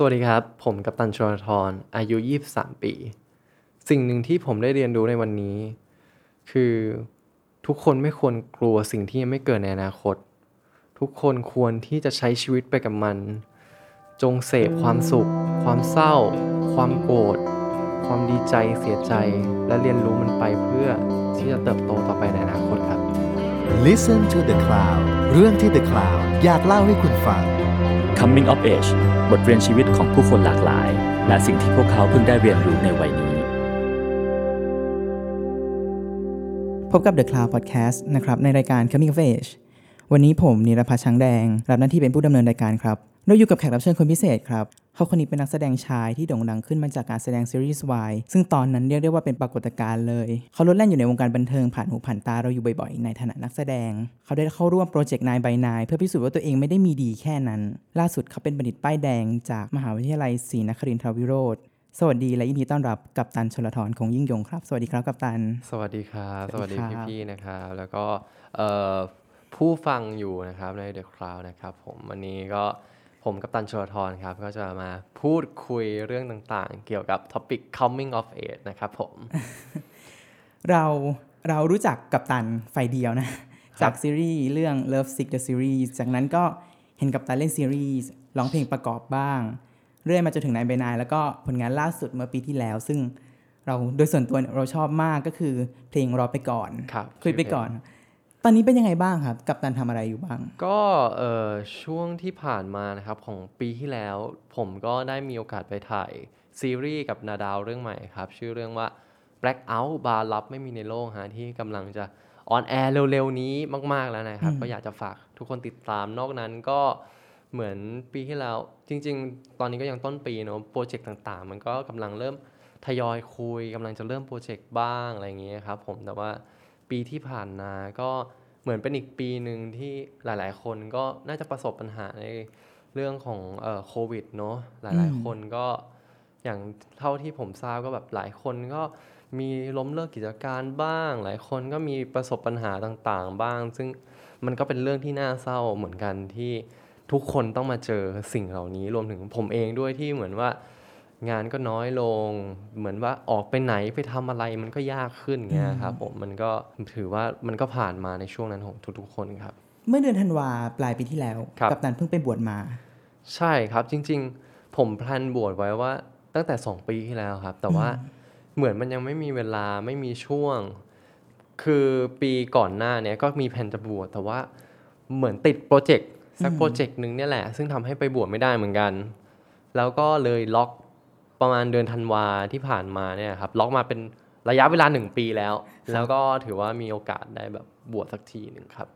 สวัสดีครับ ผมกัปตันชลทรอายุ 23 ปี สิ่งหนึ่งที่ผมได้เรียนรู้ในวันนี้ คือทุกคนไม่ควรกลัวสิ่งที่ยังไม่เกิดในอนาคต ทุกคนควรที่จะใช้ชีวิตไปกับมัน จงเสพความสุข ความเศร้า ความโกรธ ความดีใจเสียใจ และเรียนรู้มันไปเพื่อที่จะเติบโตต่อไปในอนาคตครับ Listen to the Cloud เรื่องที่ The Cloud อยากเล่าให้คุณฟัง Coming of Age บทเรียนชีวิตของผู้คนหลากหลาย และสิ่งที่พวกเขาเพิ่งได้เรียนรู้ในวัยนี้ พบกับ The Cloud Podcast นะครับในรายการ Coming of Age วันนี้ผมนิรพัชช้างแดง รับหน้าที่เป็นผู้ดำเนินรายการครับ เราอยู่กับแขกรับเชิญคนพิเศษครับ เขาคนนี้เป็นนักแสดงชายที่โด่งดังขึ้นมาจากการแสดงซีรีส์วายซึ่งตอนนั้นเรียกได้ว่าเป็นปรากฏการณ์เลย เขาโลดแล่นอยู่ในวงการบันเทิงผ่านหูผ่านตาเราอยู่บ่อยๆ ในฐานะนักแสดง เขาได้เข้าร่วมโปรเจกต์ Nine by Nine เพื่อพิสูจน์ว่าตัวเองไม่ได้มีดีแค่นั้น ล่าสุดเขาเป็นบัณฑิตป้ายแดงจากมหาวิทยาลัยศรีนครินทรวิโรฒสวัสดีและยินดีต้อนรับกัปตันชลธรคงยิ่งยงครับ สวัสดีครับกัปตัน สวัสดีครับสสวัวัสสดีดีครับพี่ๆนะครับ แล้วก็เอ่อผู้ฟังอยู่นะครับใน The Cloud นะครับผมวันนี้ก็ ผมกัปตันชลธรครับ ก็จะมาพูดคุยเรื่องต่างๆ เกี่ยวกับ topic coming of age นะครับผม เราเรารู้จักกัปตันไฟเดียวนะ จากซีรีส์เรื่อง Love Sick the Series จากนั้นก็เห็นกัปตันเล่นซีรีส์ร้องเพลงประกอบบ้าง เรื่อยมาจนถึงนายเบนายแล้วก็ผลงานล่าสุดเมื่อปีที่แล้ว ซึ่งเราโดยส่วนตัวเนี่ยเราชอบมากก็คือเพลงรอไปก่อนครับคุยไปก่อนต อนนี้เป็นยังไงบ้างครับ กัปตันทำอะไรอยู่บ้าง ก็เอ่อช่วงที่ผ่านมานะครับของปีที่แล้ว ผมก็ได้มีโอกาสไปถ่ายซีรีส์กับนาดาวเรื่องใหม่ครับ ชื่อเรื่องว่า Black Out บาร์ลับไม่มีในโลกฮะที่กำลังจะ on air เร็วๆนี้มาก ๆแล้วนะครับ ก็อยากจะฝากทุกคนติดตามนอกนั้นก็เหมือนปีที่แล้ว จริง ๆ ตอนนี้ก็ยังต้นปีเนอะโปรเจกต์ต่างๆ มันก็กำลังเริ่มทยอยคุยกำลังจะเริ่มโปรเจกต์บ้างอะไรอย่างเงี้ยครับผมแต่ว่าปีที่ผ่านมาก็ เหมือนเป็นอีกปีหนึ่งที่หลาย ๆ คนก็น่าจะประสบปัญหาในเรื่องของเอ่อโควิดเนอะหลาย ๆ คนก็อย่างเท่าที่ผมทราบก็แบบหลายคนก็มีล้มเลิกกิจการบ้าง หลายคนก็มีประสบปัญหาต่างๆ บ้าง ซึ่งมันก็เป็นเรื่องที่น่าเศร้าเหมือนกันที่ทุกคนต้องมาเจอสิ่งเหล่านี้รวมถึงผมเองด้วยที่เหมือนว่า งานก็น้อยลง เหมือนว่าออกไปไหนไปทำอะไรมันก็ยากขึ้นเงี้ยครับผมมันก็ถือว่ามันก็ผ่านมาในช่วงนั้นของทุกๆคนครับ เมื่อเดือนธันวาปลายปีที่แล้วครับกัปตันเพิ่งไปบวชมา ใช่ครับจริง ๆ ผม plan บวชไว้ว่าตั้งแต่ 2 ปีที่แล้วครับ แต่ว่าเหมือนมันยังไม่มีเวลาไม่มีช่วง คือปีก่อนหน้าเนี้ยก็มีแผนจะบวชแต่ว่าเหมือนติดโปรเจกต์สักโปรเจกต์หนึ่งเนี่ยแหละ ซึ่งทำให้ไปบวชไม่ได้เหมือนกัน แล้วก็เลยล็อก ประมาณเดือนธันวาที่ผ่านมาเนี่ยครับล็อกมาเป็นระยะเวลาหนึ่งปีแล้ว แล้วก็ถือว่ามีโอกาสได้แบบบวชสักทีหนึ่งครับ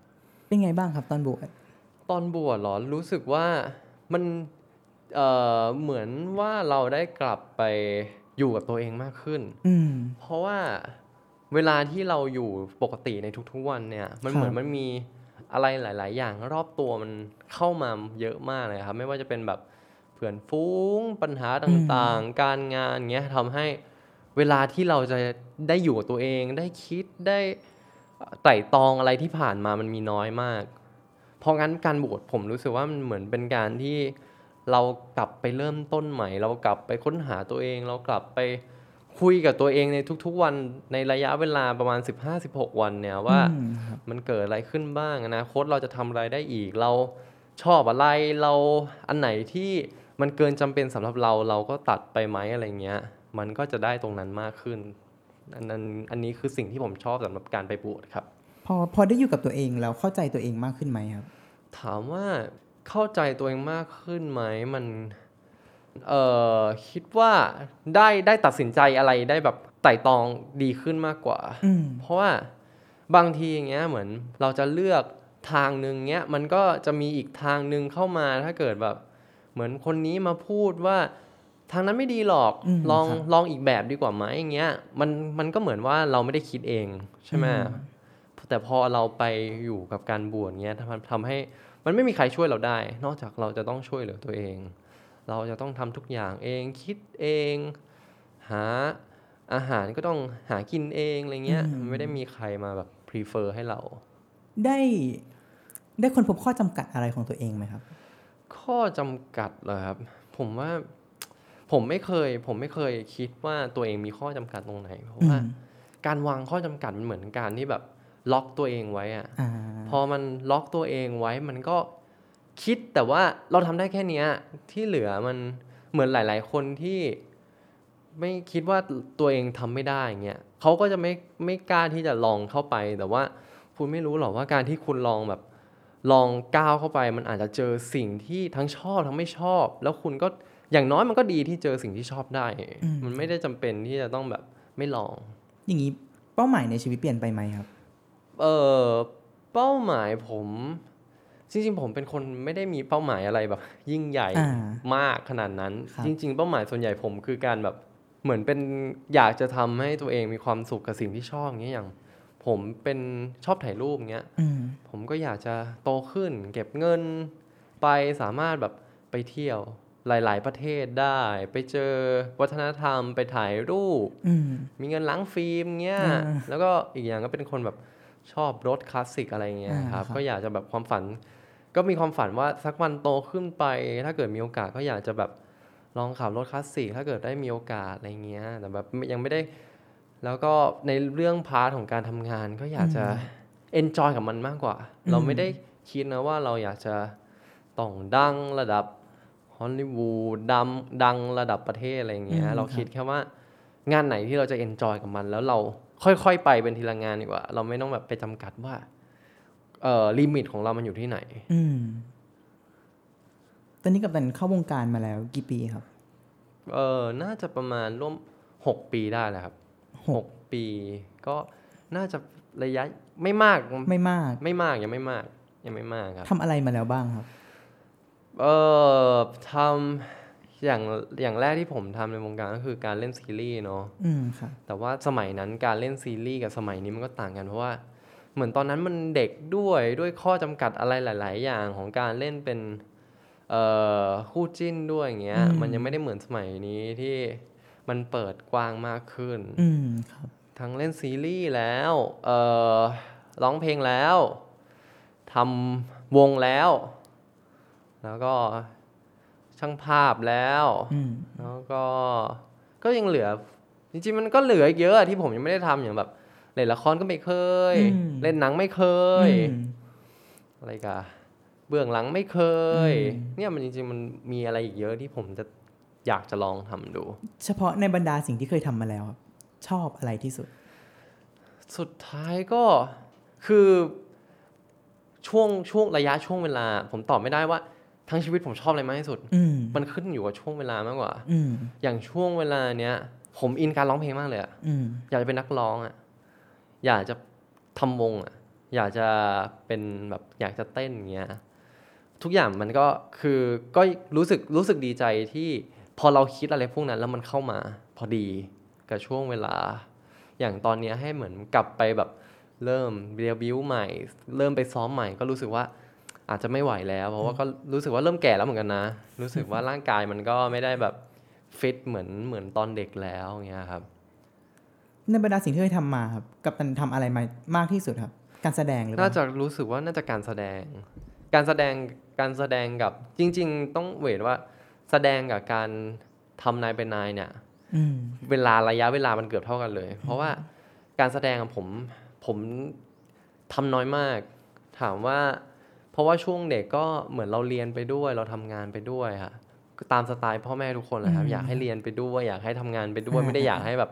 เป็นไงบ้างครับตอนบวชตอนบวชเหรอรู้สึกว่ามันเอ่อเหมือนว่าเราได้กลับไปอยู่กับตัวเองมากขึ้นอืมเพราะว่าเวลาที่เราอยู่ปกติในทุกๆวันเนี่ย มันครับเหมือนมันมีอะไรหลาย ๆ อย่างรอบตัวมันเข้ามาเยอะมากเลยครับ ไม่ว่าจะเป็นแบบเพื่อนฟุ้งปัญหาต่างๆ การงานเงี้ยทำให้เวลาที่เราจะได้อยู่กับตัวเองได้คิดได้ไตร่ตรองอะไรที่ผ่านมามันมีน้อยมาก เพราะงั้นการบวชผมรู้สึกว่ามันเหมือนเป็นการที่เรากลับไปเริ่มต้นใหม่ เรากลับไปค้นหาตัวเอง เรากลับไปคุยกับตัวเองในทุกๆวันในระยะเวลาประมาณ 15-16 วันเนี่ยว่าอืมครับมันเกิดอะไรขึ้นบ้างอนาคตเราจะทำอะไรได้อีกเราชอบอะไรเราอันไหนที่ มันเกินจำเป็นสำหรับเราเราก็ตัดไปไหมอะไรเงี้ย มันก็จะได้ตรงนั้นมากขึ้นอันนั้นอันนี้คือสิ่งที่ผมชอบสำหรับการไปบวชครับ พอพอได้อยู่กับตัวเองแล้วเข้าใจตัวเองมากขึ้นไหมครับ ถามว่าเข้าใจตัวเองมากขึ้นไหมมันเอ่อคิดว่าได้ได้ตัดสินใจอะไรได้แบบไต่ตรองดีขึ้นมากกว่าอืมเพราะว่าบางทีอย่างเงี้ยเหมือนเราจะเลือกทางหนึ่งเงี้ยมันก็จะมีอีกทางหนึ่งเข้ามาถ้าเกิดแบบ เหมือนคนนี้มาพูดว่าทางนั้นไม่ดีหรอกอืมลองครับลองอีกแบบดีกว่าไหมอย่างเงี้ยมันมันก็เหมือนว่าเราไม่ได้คิดเองใช่ไหมอืมแต่พอเราไปอยู่กับการบวชเงี้ยทำทำให้มันไม่มีใครช่วยเราได้ นอกจากเราจะต้องช่วยเหลือตัวเอง เราจะต้องทำทุกอย่างเองคิดเอง หาอาหารก็ต้องหากินเองอะไรเงี้ยอืมไม่ได้มีใครมาแบบ prefer ให้เรา ได้ได้คนพบข้อจำกัดอะไรของตัวเองไหมครับ ข้อจำกัดเหรอครับ ผมว่าผมไม่เคย ผมไม่เคยคิดว่าตัวเองมีข้อจำกัดตรงไหน เพราะว่าอืมการวางข้อจำกัดมันเหมือนการที่แบบล็อกตัวเองไว้อะอ่าพอมันล็อกตัวเองไว้มันก็คิดแต่ว่าเราทำได้แค่เนี้ยที่เหลือมันเหมือนหลาย ๆ คนที่ไม่คิดว่าตัวเองทำไม่ได้อย่างเงี้ยเขาก็จะไม่ไม่กล้าที่จะลองเข้าไป แต่ว่าคุณไม่รู้หรอกว่าการที่คุณลองแบบ ลองก้าวเข้าไปมันอาจจะเจอสิ่งที่ทั้งชอบทั้งไม่ชอบ แล้วคุณก็อย่างน้อยมันก็ดีที่เจอสิ่งที่ชอบได้ มันไม่ได้จำเป็นที่จะต้องแบบไม่ลอง อย่างนี้เป้าหมายในชีวิตเปลี่ยนไปไหมครับ เออเป้าหมายผมจริงๆผมเป็นคนไม่ได้มีเป้าหมายอะไรแบบ ยิ่งใหญ่อ่ามากขนาดนั้นครับจริง ๆ เป้าหมายส่วนใหญ่ผมคือการแบบเหมือนเป็นอยากจะทำให้ตัวเองมีความสุขกับสิ่งที่ชอบอย่างเงี้ยอย่าง ผมเป็นชอบถ่ายรูปเงี้ยอืมผมก็อยากจะโตขึ้น เก็บเงิน ไปสามารถแบบไปเที่ยวหลาย ๆ ประเทศได้ ไปเจอวัฒนธรรมไปถ่ายรูปอืมมีเงินล้างฟิล์มเงี้ยอ่าแล้วก็อีกอย่างก็เป็นคนแบบชอบรถคลาสสิกอะไรเงี้ยอ่าครับครับก็อยากจะแบบความฝัน ก็มีความฝันว่าสักวันโตขึ้นไป ถ้าเกิดมีโอกาสก็อยากจะแบบลองขับรถคลาสสิกถ้าเกิดได้มีโอกาสอะไรเงี้ยแต่แบบยังไม่ได้ แล้วก็ในเรื่อง part ของการทำงานก็อยากจะ enjoy กับมันมากกว่า เราไม่ได้คิดนะว่าเราอยากจะต้องดังระดับฮอลลีวูดดังดังระดับประเทศอะไรเงี้ยอืมเราครับคิดแค่ว่างานไหนที่เราจะ enjoy กับมัน แล้วเราค่อยๆ ไปเป็นทีละงานดีกว่า เราไม่ต้องแบบไปจำกัดว่าเอ่อ limit ของเรามันอยู่ที่ไหน อืมตอนนี้กัปตันเข้าวงการมาแล้วกี่ปีครับ เออน่าจะประมาณร่วมหกปีได้แหละครับ หหกกปี ก็น่าจะระยะไม่มากไม่มาก ไม่มากยังไม่มาก ยังไม่มากครับทำอะไรมาแล้วบ้างครับ เออทำอย่างอย่างแรกที่ผมทำในวงการก็คือการเล่นซีรีส์เนาะอืมครับแต่ว่าสมัยนั้นการเล่นซีรีส์กับสมัยนี้มันก็ต่างกันเพราะว่าเหมือนตอนนั้นมันเด็กด้วยด้วยข้อจำกัดอะไรหลาย ๆ อย่างของการเล่นเป็นเอ่อคู่จิ้นด้วยอย่างเงี้ยอืมมันยังไม่ได้เหมือนสมัยนี้ที่ มันเปิดกว้างมากขึ้นอืมครับทั้งเล่นซีรีส์แล้วเอ่อร้องเพลงแล้วทำวงแล้ว แล้วก็ช่างภาพแล้วอืมแล้วก็ก็ยังเหลือ จริงๆมันก็เหลืออีกเยอะที่ผมยังไม่ได้ทำอย่างแบบเล่นละครก็ไม่เคยอืมเล่นหนังไม่เคยอืมอะไรกะเบื้องหลังไม่เคยอืมเนี่ยมันจริงๆมันมีอะไรอีกเยอะที่ผมจะ อยากจะลองทำดู เฉพาะในบรรดาสิ่งที่เคยทำมาแล้วครับชอบอะไรที่สุด สุดท้ายก็คือช่วงช่วงระยะช่วงเวลา ผมตอบไม่ได้ว่า ทั้งชีวิตผมชอบอะไรมากที่สุดอืมมันขึ้นอยู่กับช่วงเวลามากกว่าอืมอย่างช่วงเวลาเนี้ย ผมอินการร้องเพลงมากเลยอะอืมอยากจะเป็นนักร้องอะอยากจะทำวงอะอยากจะเป็นแบบอยากจะเต้นอย่างเงี้ยทุกอย่างมันก็คือก็รู้สึกรู้สึกดีใจที่ พอเราคิดอะไรพวกนั้นแล้วมันเข้ามาพอดีกับช่วงเวลา อย่างตอนเนี้ยให้เหมือนกลับไปแบบเริ่มเรียบิวใหม่ เริ่มไปซ้อมใหม่ก็รู้สึกว่าอาจจะไม่ไหวแล้ว เพราะว่าก็รู้สึกว่าเริ่มแก่แล้วเหมือนกันนะ รู้สึกว่าร่างกายมันก็ไม่ได้แบบฟิตเหมือนเหมือนตอนเด็กแล้วอย่างเงี้ยครับในบรรดาสิ่งที่เคยทำมาครับกับตันทำอะไรมามากที่สุดครับ การแสดงหรือเปน่าล่าจะรู้สึกว่าน่าจะการแสดง การแสดงการแสดงกับจริง ๆ ต้องเวทว่า แสดงกับการทำนายเป็นนายเนี่ยอืมเวลาระยะเวลามันเกือบเท่ากันเลย เพราะว่าการแสดงอะผมผมทำน้อยมาก ถามว่า เพราะว่าช่วงเด็กก็เหมือนเราเรียนไปด้วย เราทำงานไปด้วยค่ะก็ตามสไตล์พ่อแม่ทุกคนแหละครับอืมอยากให้เรียนไปด้วย อยากให้ทำงานไปด้วยอ่าไม่ได้อยากให้แบบ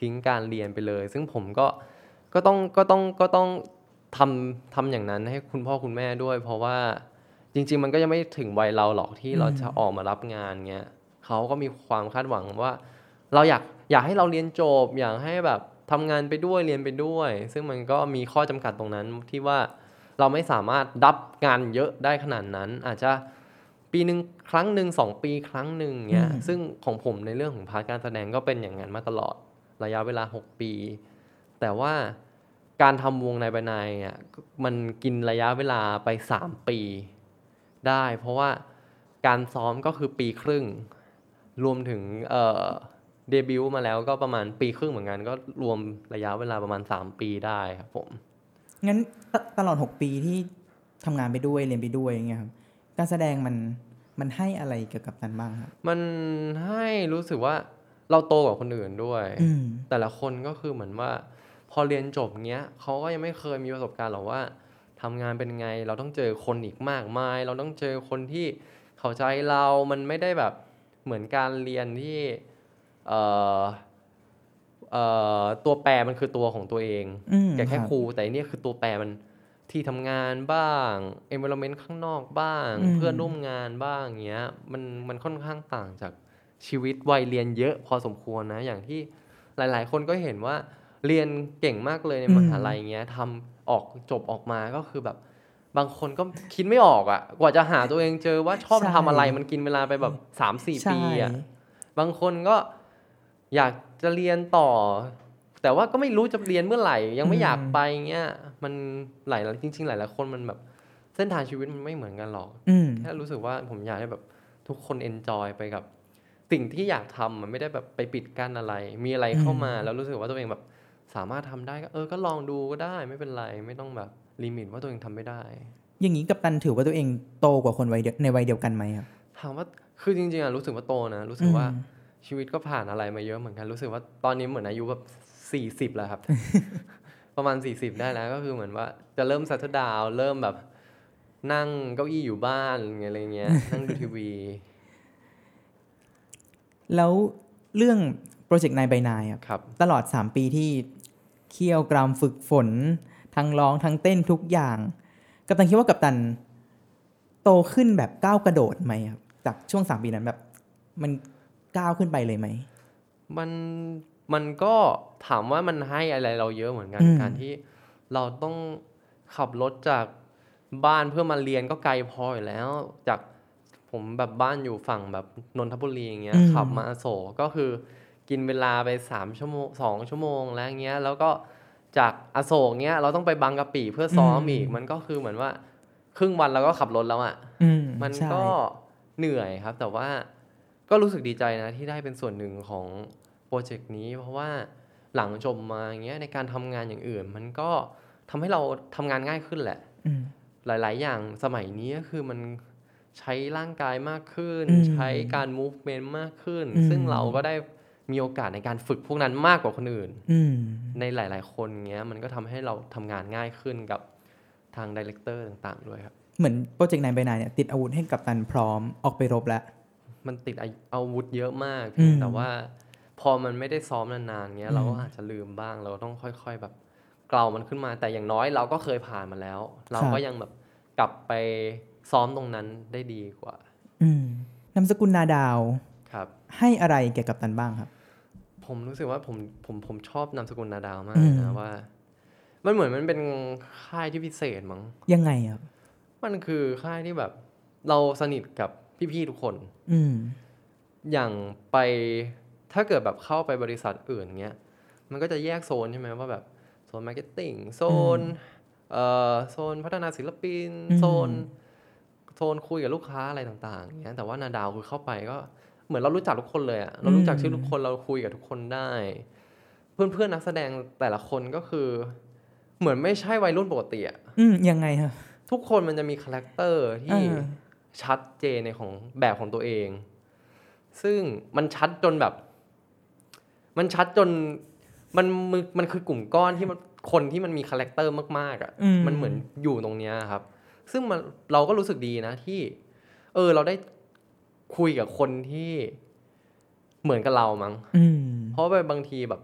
ทิ้งการเรียนไปเลย ซึ่งผมก็ก็ต้องก็ต้องก็ต้องทำทำอย่างนั้นให้คุณพ่อคุณแม่ด้วย เพราะว่า จริง ๆ มันก็ยังไม่ถึงวัยเราหรอกที่เราจะออกมารับงานเงี้ยเขาก็มีความคาดหวังว่า เราอยากอยากให้เราเรียนจบ อยากให้แบบทำงานไปด้วยเรียนไปด้วย ซึ่งมันก็มีข้อจำกัดตรงนั้นที่ว่าเราไม่สามารถรับงานเยอะได้ขนาดนั้น อาจจะปีหนึ่งครั้งหนึ่งสองปีครั้งหนึ่งเนี้ยอืมซึ่งของผมในเรื่องของพาร์ทการแสดงก็เป็นอย่างนั้นมาตลอดระยะเวลา 6 ปี แต่ว่าการทำวงในบนายอะมันกินระยะเวลาไป 3 ปี ได้ เพราะว่าการซ้อมก็คือปีครึ่ง รวมถึงเอ่อเดบิวต์มาแล้วก็ประมาณปีครึ่งเหมือนกันก็รวมระยะเวลาประมาณ 3 ปีได้ครับผม งั้นตตลอด 6 ปีที่ทำงานไปด้วยเรียนไปด้วยอย่างเงี้ยครับการแสดงมันมันให้อะไรเกี่ยวกับตันบ้างครับ มันให้รู้สึกว่าเราโตกว่าคนอื่นด้วยอืมแต่ละคนก็คือเหมือนว่า พอเรียนจบเงี้ยเขาก็ยังไม่เคยมีประสบการณ์หรอกว่า ทำงานเป็นไง เราต้องเจอคนอีกมากมาย เราต้องเจอคนที่เข้าใจเรา มันไม่ได้แบบเหมือนการเรียนที่เอ่อเอ่อตัวแปรมันคือตัวของตัวเองอืมแกแค่ครับครูแต่อันเนี่ยคือตัวแปรมันที่ทำงานบ้าง environment ข้างนอกบ้างอืมเพื่อนร่วมงานบ้างเงี้ยมันมันค่อนข้างต่างจากชีวิตวัยเรียนเยอะพอสมควรนะ อย่างที่หลาย ๆ คนก็เห็นว่าเรียนเก่งมากเลยในมหาลัยเงี้ยทำ ออกจบออกมาก็คือแบบ บางคนก็คิดไม่ออกอะ่ะ กว่าจะหาตัวเองเจอว่าชอบใช่ทำอะไรมันกินเวลาไปแบบสามสี่ใช่ปีอะ่ะบางคนก็อยากจะเรียนต่อ แต่ว่าก็ไม่รู้จะเรียนเมื่อไหร่ ยังไม่อยากไปเงี้ยมันหลายจริง ๆ หลายๆคนมันแบบเส้นทางชีวิตมันไม่เหมือนกันหรอกอืมแค่รู้สึกว่าผมอยากให้แบบทุกคนเอนจอยไปกับสิ่งที่อยากทำมันไม่ได้แบบไปปิดกั้นอะไร มีอะไรเข้ามาอืมแล้วรู้สึกว่าตัวเองแบบ สามารถทำได้ก็เออก็ลองดูก็ได้ไม่เป็นไรไม่ต้องแบบลิมิตว่าตัวเองทำไม่ได้ อย่างนี้กับตันถือว่าตัวเองโตกว่าคนวัยเดียวในวัยเดียวกันไหมครับถามว่าคือจริงๆอะรู้สึกว่าโตนะรู้สึกว่าอืมชีวิตก็ผ่านอะไรมาเยอะเหมือนกันรู้สึกว่าตอนนี้เหมือนอายุแบบสี่สิบแล้วครับ ประมาณสี่สิบได้แล้วก็คือเหมือนว่าจะเริ่มสัตดาวเริ่มแบบนั่งเก้าอี้อยู่บ้านอะไรเงี้ยนั่งดูทีวี แล้วเรื่องโปรเจกต์นายใบนายครับครับตลอด 3 ปีที่ เคี่ยวกรามฝึกฝน ทั้งร้องทั้งเต้นทุกอย่าง กัปตันคิดว่ากัปตัน โตขึ้นแบบก้าวกระโดดไหมครับจากช่วง3ปีนั้นแบบ มันก้าวขึ้นไปเลยไหมมันมันก็ถามว่ามันให้อะไรเราเยอะเหมือนกันอืมการที่เราต้องขับรถจากบ้านเพื่อมาเรียนก็ไกลพออยู่แล้ว จากผมแบบบ้านอยู่ฝั่งแบบนนทบุรีอย่างเงี้ยขับมาอโศกก็คือ กินเวลาไปสามชั่วโมงสองชั่วโมงแล้วเงี้ย แล้วก็จากอโศกเงี้ย เราต้องไปบางกะปิเพื่อซ้อมอีก มันก็คือเหมือนว่า ครึ่งวันเราก็ขับรถแล้วอะอืมมันใช่ก็เหนื่อยครับ แต่ว่าก็รู้สึกดีใจนะที่ได้เป็นส่วนหนึ่งของโปรเจกต์นี้ เพราะว่าหลังจบมาอย่างเงี้ยในการทำงานอย่างอื่น มันก็ทำให้เราทำงานง่ายขึ้นแหละอืมหลาย ๆ อย่างสมัยนี้ก็คือมันใช้ร่างกายมากขึ้นอืมใช้การ movement มากขึ้นอืมซึ่งเราก็ได้ มีโอกาสในการฝึกพวกนั้นมากกว่าคนอื่นอืมในหลาย ๆ คนเงี้ยมันก็ทำให้เราทำงานง่ายขึ้นกับทาง director ต่างๆ ด้วยครับ เหมือน project Nine by Nine เนี่ยติดอาวุธให้กัปตันพร้อมออกไปรบแล้ว มันติดอาอาวุธเยอะมากอืมแต่ว่าพอมันไม่ได้ซ้อมนานๆเงี้ยอืมเราก็อาจจะลืมบ้าง เราต้องค่อย ๆ แบบเกลามันขึ้นมา แต่อย่างน้อยเราก็เคยผ่านมาแล้ว เราก็ยังแบบกลับไปซ้อมตรงนั้นได้ดีกว่า อืมนามสกุลนาดาวครับ ให้อะไรแก่กัปตันบ้างครับ ผมรู้สึกว่าผมผมผมชอบนามสกุลนาดาวมากอืมนะว่า มันเหมือนมันเป็นค่ายที่พิเศษมั้งยังไงครับ มันคือค่ายที่แบบ เราสนิทกับพี่ๆทุกคน อืมอย่างไปถ้าเกิดแบบเข้าไปบริษัทอื่นเงี้ย มันก็จะแยกโซนใช่ไหมว่าแบบโซน marketing โซนเอ่อโซนพัฒนาศิลปินอืมโซน โซนคุยกับลูกค้าอะไรต่างๆอย่างเงี้ยแต่ว่านาดาวคือเข้าไปก็ เหมือนเรารู้จักทุกคนเลยอะเรารู้จักชื่อทุกคนเราคุยกับทุกคนได้ เพื่อนๆนักแสดงแต่ละคนก็คือ เหมือนไม่ใช่วัยรุ่นปกติอะอืมยังไงครับทุกคนมันจะมี character ที่เออชัดเจนในของแบบของตัวเอง ซึ่งมันชัดจนแบบ มันชัดจนมันมันมันคือกลุ่มก้อนที่มันคนที่มันมี character มากๆอะ่ะอืมมันเหมือนอยู่ตรงเนี้ยครับ ซึ่งมันเราก็รู้สึกดีนะที่ เออ เราได้ คุยกับคนที่เหมือนกับเรามั้งอืมเพราะว่าบางทีแบบ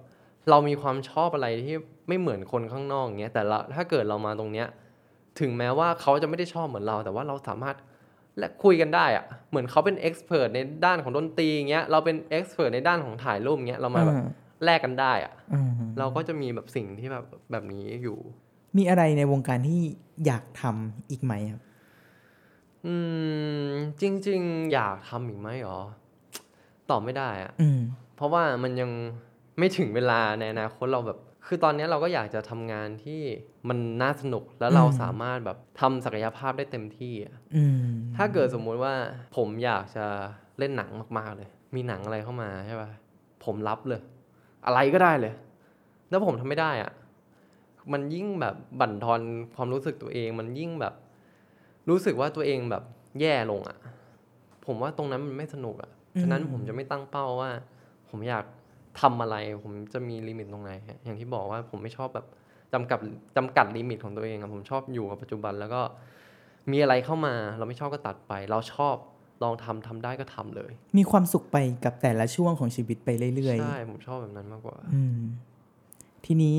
เรามีความชอบอะไรที่ไม่เหมือนคนข้างนอกอย่างเงี้ยแต่เราถ้าเกิดเรามาตรงเนี้ย ถึงแม้ว่าเขาจะไม่ได้ชอบเหมือนเรา แต่ว่าเราสามารถและคุยกันได้อะเหมือนเขาเป็นเอ็กซ์เพรสในด้านของดนตรีอย่างเงี้ยเราเป็นเอ็กซ์เพรสในด้านของถ่ายรูปอย่างเงี้ยเรามาแบบอ่าแลกกันได้อะอืมเราก็จะมีแบบสิ่งที่แบบแบบนี้อยู่ มีอะไรในวงการที่อยากทำอีกไหมครับ อืม จริง ๆ อยากทำอีกไหมหรอ ตอบไม่ได้อะอืมเพราะว่ามันยังไม่ถึงเวลาในอนาคตเราแบบ คือตอนนี้เราก็อยากจะทำงานที่มันน่าสนุกแล้วเราอืมสามารถแบบทำศักยภาพได้เต็มที่อะอืมถ้าเกิดสมมุติว่าผมอยากจะเล่นหนังมาก ๆ เลย มีหนังอะไรเข้ามาใช่ป่ะผมรับเลย อะไรก็ได้เลย แล้วผมทำไม่ได้อะมันยิ่งแบบบั่นทอนความรู้สึกตัวเอง มันยิ่งแบบ รู้สึกว่าตัวเองแบบแย่ลงอะผมว่าตรงนั้นมันไม่สนุกอะอืมฉะนั้นผมจะไม่ตั้งเป้าว่า ผมอยากทำอะไร ผมจะมี limit ตรงไหนฮะอย่างที่บอกว่าผมไม่ชอบแบบจำกัดจำกัด limit ของตัวเองอะผมชอบอยู่กับปัจจุบันแล้วก็มีอะไรเข้ามา เราไม่ชอบก็ตัดไป เราชอบลองทำทำได้ก็ทำเลย มีความสุขไปกับแต่ละช่วงของชีวิตไปเรื่อยใช่ผมชอบแบบนั้นมากกว่าๆอืมทีนี้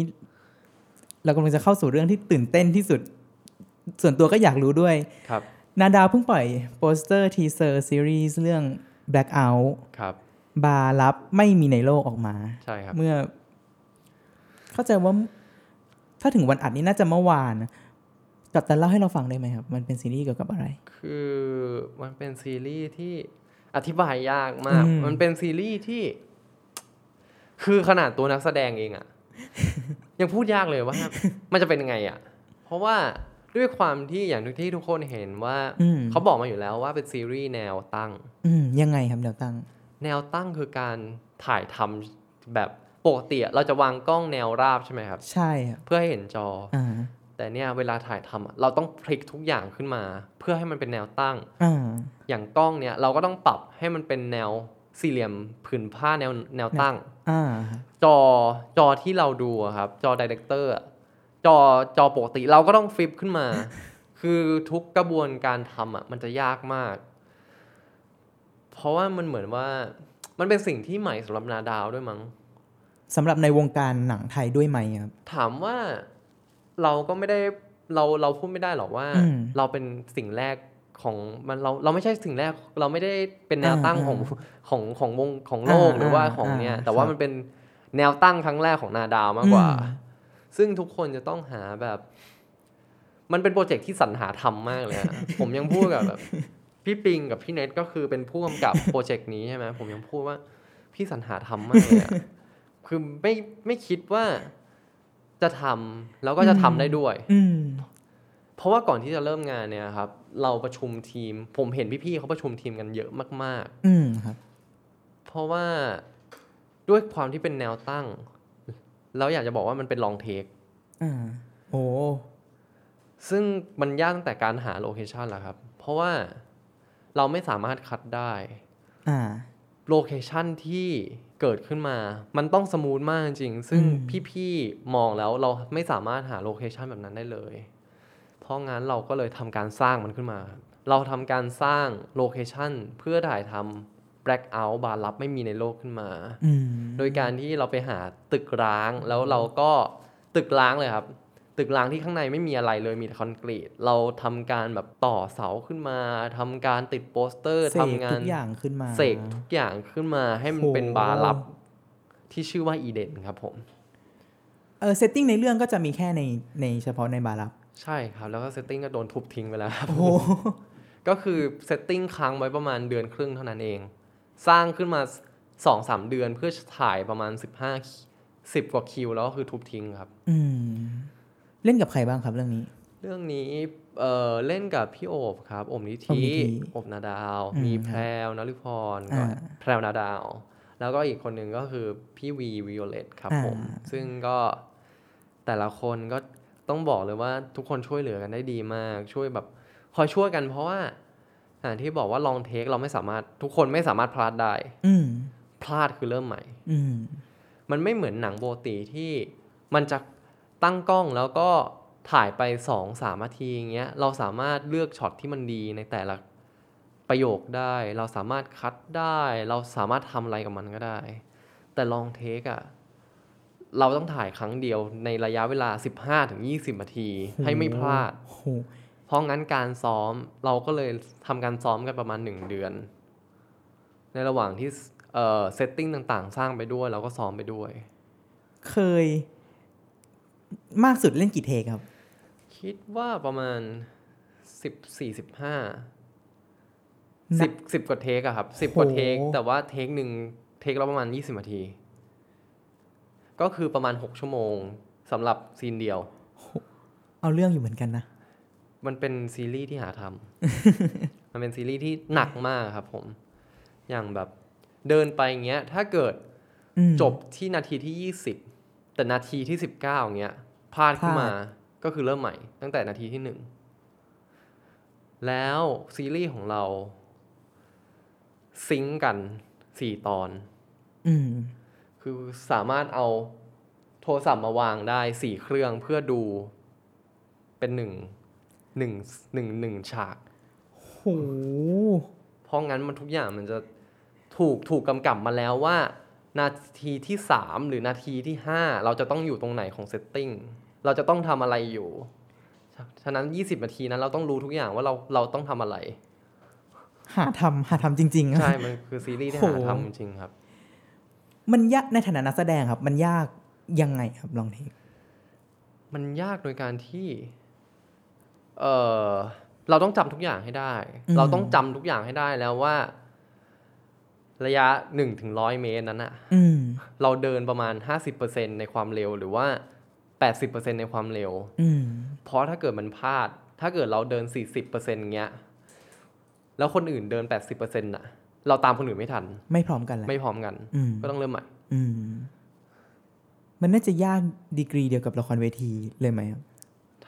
เรากำลังจะเข้าสู่เรื่องที่ตื่นเต้นที่สุด ส่วนตัวก็อยากรู้ด้วยครับนาดาวเพิ่งปล่อยโปสเตอร์ teaser ซีรีส์เรื่อง Blackout ครับบาร์ลับไม่มีในโลกออกมาใช่ครับเมื่อ เข้าใจว่าถ้าถึงวันอัดนี้น่าจะเมื่อวานกัปตันเล่าให้เราฟังได้ไหมครับ มันเป็นซีรีส์เกี่ยวกับอะไร คือมันเป็นซีรีส์ที่อธิบายยากมากอืมมันเป็นซีรีส์ที่ คือขนาดตัวนักแสดงเองอะยังพูดยากเลยว่า มันจะเป็นยังไงอะเพราะว่า ด้วยความที่อย่างที่ทุกคนเห็นว่าอืมเขาบอกมาอยู่แล้วว่าเป็นซีรีส์แนวตั้งอืมยังไงครับเดี๋ยวตั้ง แนวตั้งคือการถ่ายทำแบบปกติอะเราจะวางกล้องแนวราบใช่ไหมครับ ใช่ครับเพื่อให้เห็นจออ่าแต่เนี่ยเวลาถ่ายทำอะเราต้องพลิกทุกอย่างขึ้นมา เพื่อให้มันเป็นแนวตั้งอ่าอย่างกล้องเนี่ยเราก็ต้องปรับให้มันเป็นแนวสี่เหลี่ยมผืนผ้าแนวแนวตั้งอ่าจอจอที่เราดูอะครับ จอ director จอจอปกติเราก็ต้อง flip ขึ้นมา คือทุกกระบวนการทำอะ มันจะยากมาก เพราะว่ามันเหมือนว่า มันเป็นสิ่งที่ใหม่สำหรับนาดาวด้วยมั้งสำหรับในวงการหนังไทยด้วยไหมครับ ถามว่าเราก็ไม่ได้เราเราพูดไม่ได้หรอกว่าอืมเราเป็นสิ่งแรกของมันเราเราไม่ใช่สิ่งแรก เราไม่ได้เป็นแนวตั้งอ่าของของของวงของโลกอ่าหรือว่าอ่าของเนี้ยอ่าแต่ว่าครับมันเป็นแนวตั้งครั้งแรกของนาดาวมากกว่าอืม ซึ่งทุกคนจะต้องหาแบบ มันเป็นโปรเจกต์ที่สรรหาทำมากเลยอะผมยังพูดกับแบบ พี่ปิงกับพี่เน็ตก็คือเป็นผู้กำกับโปรเจกต์นี้ใช่ไหมผมยังพูดว่า พี่สรรหาทำมากเลยอะคือไม่ไม่คิดว่าจะทำแล้วก็จะทำได้ด้วยอืมเพราะว่าก่อนที่จะเริ่มงานเนี่ยครับ เราประชุมทีม ผมเห็นพี่ๆเขาประชุมทีมกันเยอะมากอืมครับๆเพราะว่าด้วยความที่เป็นแนวตั้ง แล้วอยากจะบอกว่ามันเป็นลองเทคอ่าโอ้ซึ่งมันยากตั้งแต่การหาโลเคชันแหละครับ เพราะว่าเราไม่สามารถ cut ได้ อ่า location ที่เกิดขึ้นมา มันต้อง smooth มากจริง ซึ่งอืมพี่ๆ มองแล้วเราไม่สามารถหา location แบบนั้นได้เลย เพราะงั้นเราก็เลยทำการสร้างมันขึ้นมา เราทำการสร้าง location เพื่อถ่ายทำ Blackout บาร์ลับไม่มีในโลกขึ้นมาอืมโดยการที่เราไปหาตึกร้างแล้วเราก็ตึกร้างเลยครับ ตึกร้างที่ข้างในไม่มีอะไรเลยมีแต่คอนกรีต เราทำการแบบต่อเสาขึ้นมาทำการติดโปสเตอร์เสกทำงาทุนกอย่างขึ้นมาเสกทุกอย่างขึ้นมาให้มันโหเป็นบาร์ลับที่ชื่อว่าอีเดนครับผม เออ setting ในเรื่องก็จะมีแค่ในในเฉพาะในบาร์ลับ ใช่ครับ แล้วก็ setting ก็โดนทุบทิ้งไปแล้วครับโอ้โหก็คือ setting ค้างไว้ประมาณเดือนครึ่งเท่านั้นเอง สร้างขึ้นมาสองสามเดือนเพื่อถ่ายประมาณ15 10กว่าคิวแล้วก็คือทุบทิ้งครับ อืม เล่นกับใครบ้างครับเรื่องนี้ เรื่องนี้เอ่อเล่นกับพี่โอบครับโอบนิโอบธินิธิโอบนาดาวอืมมีแพรวนฤพรอ่าก็แพรวนาดาว แล้วก็อีกคนหนึ่งก็คือพี่วีวิโอเลตครับอ่าผม ซึ่งก็แต่ละคนก็ต้องบอกเลยว่าทุกคนช่วยเหลือกันได้ดีมาก ช่วยแบบคอยช่วยกันเพราะว่า อย่างที่บอกว่า long take เราไม่สามารถทุกคนไม่สามารถพลาดได้ อืมพลาดคือเริ่มใหม่ อืมมันไม่เหมือนหนังโบติที่มันจะตั้งกล้องแล้วก็ถ่ายไปสองสามนาทีอย่างเงี้ยเราสามารถเลือกช็อตที่มันดีในแต่ละประโยคได้ เราสามารถคัดได้ เราสามารถทำอะไรกับมันก็ได้ แต่ลองเทคอะเราต้องถ่ายครั้งเดียวในระยะเวลา 15-20นาทีให้ไม่พลาดโอ้โหเพ ราะงั้นการซ้อมเราก็เลยทำการซ้อมกันประมาณหนึ่งเดือน ในระหว่างที่เอ่อ setting ต่างๆ สร้างไปด้วยเราก็ซ้อมไปด้วย เคย มากสุดเล่นกี่ take ครับ คิดว่าประมาณสิบสี่สิบห้า สิบกว่า take อะครับสิบกว่าโห take แต่ว่า take หนึ่ง take ละประมาณยี่สิบนาที ก็คือประมาณหกชั่วโมงสำหรับ scene เดียว เอาเรื่องอยู่เหมือนกันนะ มันเป็นซีรีส์ที่หาทำมันเป็นซีรีส์ที่หนักมากครับผม อย่างแบบเดินไปอย่างเงี้ย ถ้าเกิดอืมจบที่นาทีที่ยี่สิบแต่นาทีที่สิบเก้าเงี้ยพลาดขึ้นมาพลาดก็คือเริ่มใหม่ ตั้งแต่นาทีที่หนึ่งแล้วซีรีส์ของเรา ซิงก์กันสี่ตอนอืมคือสามารถเอาโทรศัพท์มาวางได้สี่เครื่องเพื่อดูเป็นหนึ่ง หนึ่งหนึ่งหนึ่งฉากโหเพราะงั้นมันทุกอย่างมันจะถูกถูกกำกับมาแล้วว่า นาทีที่สามหรือนาทีที่ห้าเราจะต้องอยู่ตรงไหนของเซตติ้งเราจะต้องทำอะไรอยู่ ฉะนั้น 20 นาทีนั้นเราต้องรู้ทุกอย่างว่าเราเราต้องทำอะไร หาทำหาทำจริงๆอะใช่ มันคือซีรีส์ที่โหหาทำจริงๆครับ มันยากในฐานะนักแสดงครับ มันยากยังไงครับลองเทคมันยากโดยการที่ เออเราต้องจำทุกอย่างให้ได้ เราต้องจำทุกอย่างให้ได้แล้วว่า ระยะหนึ่งถึงร้อยเมตรนั้นอะอืมเราเดินประมาณ50%ในความเร็วหรือว่า80%ในความเร็วอืมเพราะถ้าเกิดมันพลาด ถ้าเกิดเราเดิน40%เงี้ย แล้วคนอื่นเดิน80%น่ะเราตามคนอื่นไม่ทัน ไม่พร้อมกันแหละไม่พร้อมกันอืมก็ต้องเริ่มใหม่อืมมันน่าจะยากดีกรีเดียวกับละครเวทีเลยไหมครับ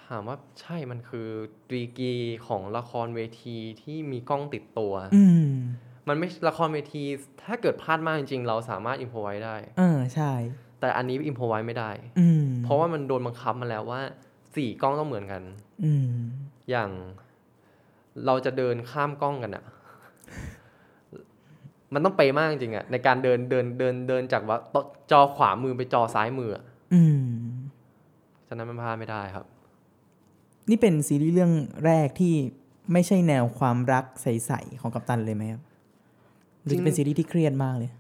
ถามว่าใช่มันคือดีกรีของละครเวทีที่มีกล้องติดตัว อืมมันไม่ละครเวที ถ้าเกิดพลาดมากจริง ๆ เราสามารถอิมพอไว้ได้ เออใช่ แต่อันนี้อิมพอไว้ไม่ได้ อืมเพราะว่ามันโดนบังคับมาแล้วว่าสี่กล้องต้องเหมือนกัน อืมอย่างเราจะเดินข้ามกล้องกันอะมันต้องเป๊ะมากจริงๆอะในการเดินเดินเดินเดินจากว่าจอขวามือไปจอซ้ายมืออะอืมฉะนั้นมันพลาดไม่ได้ครับ นี่เป็นซีรีส์เรื่องแรกที่ไม่ใช่แนวความรักใสๆของกัปตันเลยไหมครับหรือจะเป็นซีรีส์ที่เครียดมากเลย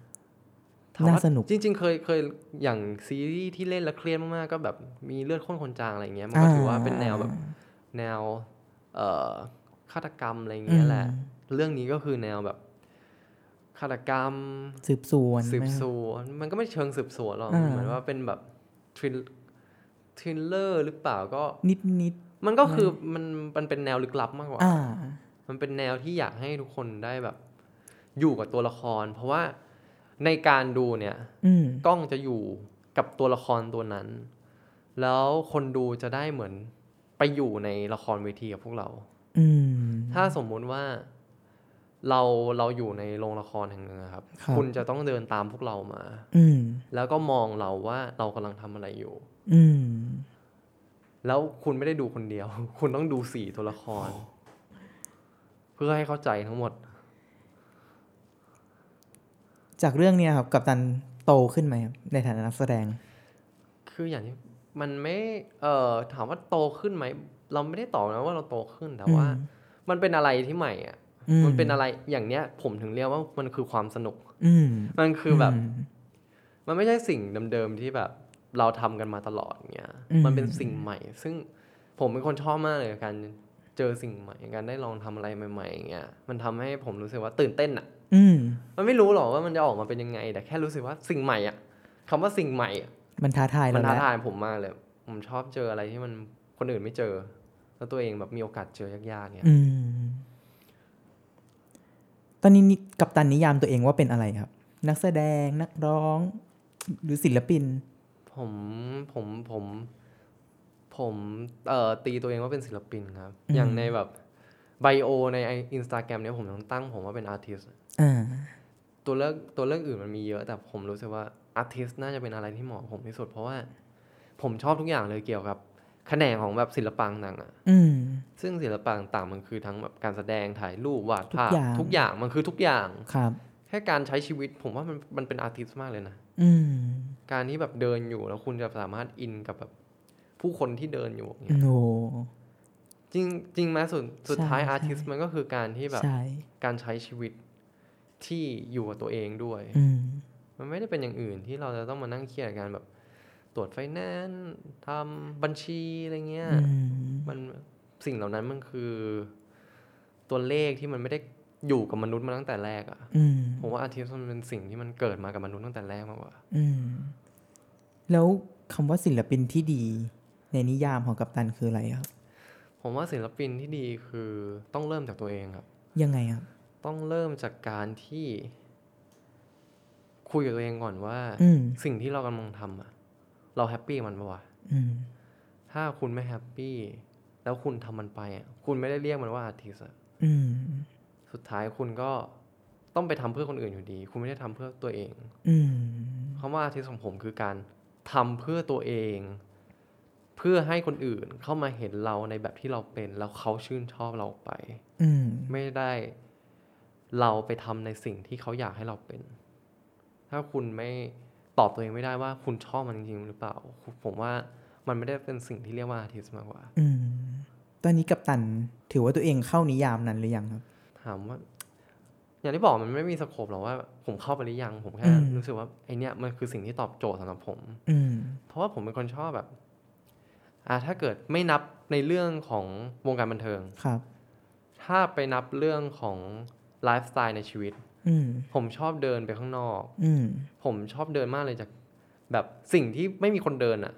ถมว่น่าสนุก จริง ๆ เคยเคยอย่างซีรีส์ที่เล่นแล้วเครียดมาก ๆ ก็แบบมีเลือดข้นคนจางอะไรเงี้ยมันก็ถือว่าเป็นแนวแบบแนวเอ่อฆาตกรรมอะไรเงี้ยแหละ เรื่องนี้ก็คือแนวแบบฆาตกรรม สืบสวนสืบไหมครับสวนมันก็ไม่เชิงสืบสวนหรอกอ่าเหมือนว่าเป็นแบบทริลทริลเลอร์หรือเปล่าก็นิดนิด มันก็คือมันมันเป็นแนวลึกลับมากกว่าๆอ่ามันเป็นแนวที่อยากให้ทุกคนได้แบบ อยู่กับตัวละคร เพราะว่าในการดูเนี่ยอืมกล้องจะอยู่กับตัวละครตัวนั้น แล้วคนดูจะได้เหมือนไปอยู่ในละครเวทีกับพวกเราอืมถ้าสมมุติว่าเราเราอยู่ในโรงละครแห่งหนึ่งอะครับครับคุณจะต้องเดินตามพวกเรามา อืมแล้วก็มองเราว่าเรากำลังทำอะไรอยู่ อืม แล้วคุณไม่ได้ดูคนเดียว คุณต้องดูสี่ตัวละคร เพื่อให้เข้าใจทั้งหมด จากเรื่องเนี้ยครับกัปตันโตขึ้นไหมครับในฐานะนักแสดง คืออย่างที่มันไม่เอ่อถามว่าโตขึ้นไหม เราไม่ได้ตอบนะว่าเราโตขึ้นแต่ว่าอืมมันเป็นอะไรที่ใหม่อะอืมันเป็นอะไรอย่างเนี้ย ผมถึงเรียกว่ามันคือความสนุก อืมมันคือแบบมมันไม่ใช่สิ่งเดิมๆที่แบบ เราทำกันมาตลอดเงี้ยอืมมันเป็นสิ่งใหม่ ซึ่งผมเป็นคนชอบมากเลยกับการเจอสิ่งใหม่การได้ลองทำอะไรใหม่ๆอย่างเงี้ยมันทำให้ผมรู้สึกว่าตื่นเต้นอะอืมมันไม่รู้หรอกว่ามันจะออกมาเป็นยังไง แต่แค่รู้สึกว่าสิ่งใหม่อะคำว่าสิ่งใหม่อะมันท้าทายมัเรานท้าแล้วทายผมมากเลย ผมชอบเจออะไรที่มันคนอื่นไม่เจอ แล้วตัวเองแบบมีโอกาสเจอยากๆเนี่ยอืมตอนนี้นี่กัปตันนิยามตัวเองว่าเป็นอะไรครับ นักแสดงนักร้อง หรือศิลปิน ผมผมผมผมเอ่อตีตัวเองว่าเป็นศิลปินครับอืมอย่างในแบบไบโอในอินสตาแกรมเนี่ยผมต้องตั้งผมว่าเป็นอาร์ติสอ่าตัวเลือกตัวเลือกอื่นมันมีเยอะ แต่ผมรู้สึกว่าอาร์ติสน่าจะเป็นอะไรที่เหมาะกับผมที่สุด เพราะว่าผมชอบทุกอย่างเลยเกี่ยวกับแขนงของแบบศิลปะต่างๆอะอืมซึ่งศิลปะต่างๆมันคือทั้งแบบการแสดงถ่ายรูปวาดภาพทุกอย่างทุกอย่างมันคือทุกอย่างครับ แค่การใช้ชีวิต ผมว่ามันมันเป็นอาร์ติสมากเลยนะอืม การที่แบบเดินอยู่แล้วคุณจะสามารถอินกับแบบผู้คนที่เดินอยู่อย่างเงี้ยโอ้จริงจริงไหมสุดสุดท้ายใช่อาร์ติสใช่มันก็คือการที่แบบใช่การใช้ชีวิตที่อยู่กับตัวเองด้วยอืมมันไม่ได้เป็นอย่างอื่นที่เราจะต้องมานั่งเครียดกับการแบบ ตรวจไฟแนนซ์ทำบัญชีอะไรเงี้ยอืมมันสิ่งเหล่านั้นมันคือ ตัวเลขที่มันไม่ได้ อยู่กับมนุษย์มาตั้งแต่แรกอะอืมผมว่า artist มันเป็นสิ่งที่มันเกิดมากับมนุษย์ตั้งแต่แรกมากกว่าอืมแล้วคำว่าศิลปินที่ดี ในนิยามของกัปตันคืออะไรครับผมว่าศิลปินที่ดีคือต้องเริ่มจากตัวเองครับ ยังไงครับ ต้องเริ่มจากการที่ คุยกับตัวเองก่อนว่าอืมสิ่งที่เรากำลังทำอะเรา happy กับมันปะวะอืมถ้าคุณไม่ happy แล้วคุณทำมันไปอะคุณไม่ได้เรียกมันว่า artist อะอืม สุดท้ายคุณก็ต้องไปทำเพื่อคนอื่นอยู่ดี คุณไม่ได้ทำเพื่อตัวเอง อืมคำว่า artist ของผมคือการทำเพื่อตัวเอง เพื่อให้คนอื่นเข้ามาเห็นเราในแบบที่เราเป็นแล้วเขาชื่นชอบเราไป อืมไม่ได้เราไปทำในสิ่งที่เขาอยากให้เราเป็น ถ้าคุณไม่ตอบตัวเองไม่ได้ว่าคุณชอบมันจริงๆหรือเปล่า ผมว่ามันไม่ได้เป็นสิ่งที่เรียกว่าอาร์ติสมากกว่า อืมตอนนี้กัปตันถือว่าตัวเองเข้านิยามนั้นหรือยังครับ ถามว่า อย่างที่บอกมันไม่มีสโคปหรอกว่า ผมเข้าไปหรือยัง ผมแค่อืมรู้สึกว่าไอเนี้ยมันคือสิ่งที่ตอบโจทย์สำหรับผมอืมเพราะว่าผมเป็นคนชอบแบบ อ่าถ้าเกิดไม่นับในเรื่องของวงการบันเทิงครับ ถ้าไปนับเรื่องของไลฟ์สไตล์ในชีวิตอืมผมชอบเดินไปข้างนอกอืมผมชอบเดินมากเลยจาก แบบสิ่งที่ไม่มีคนเดินอะ่ะ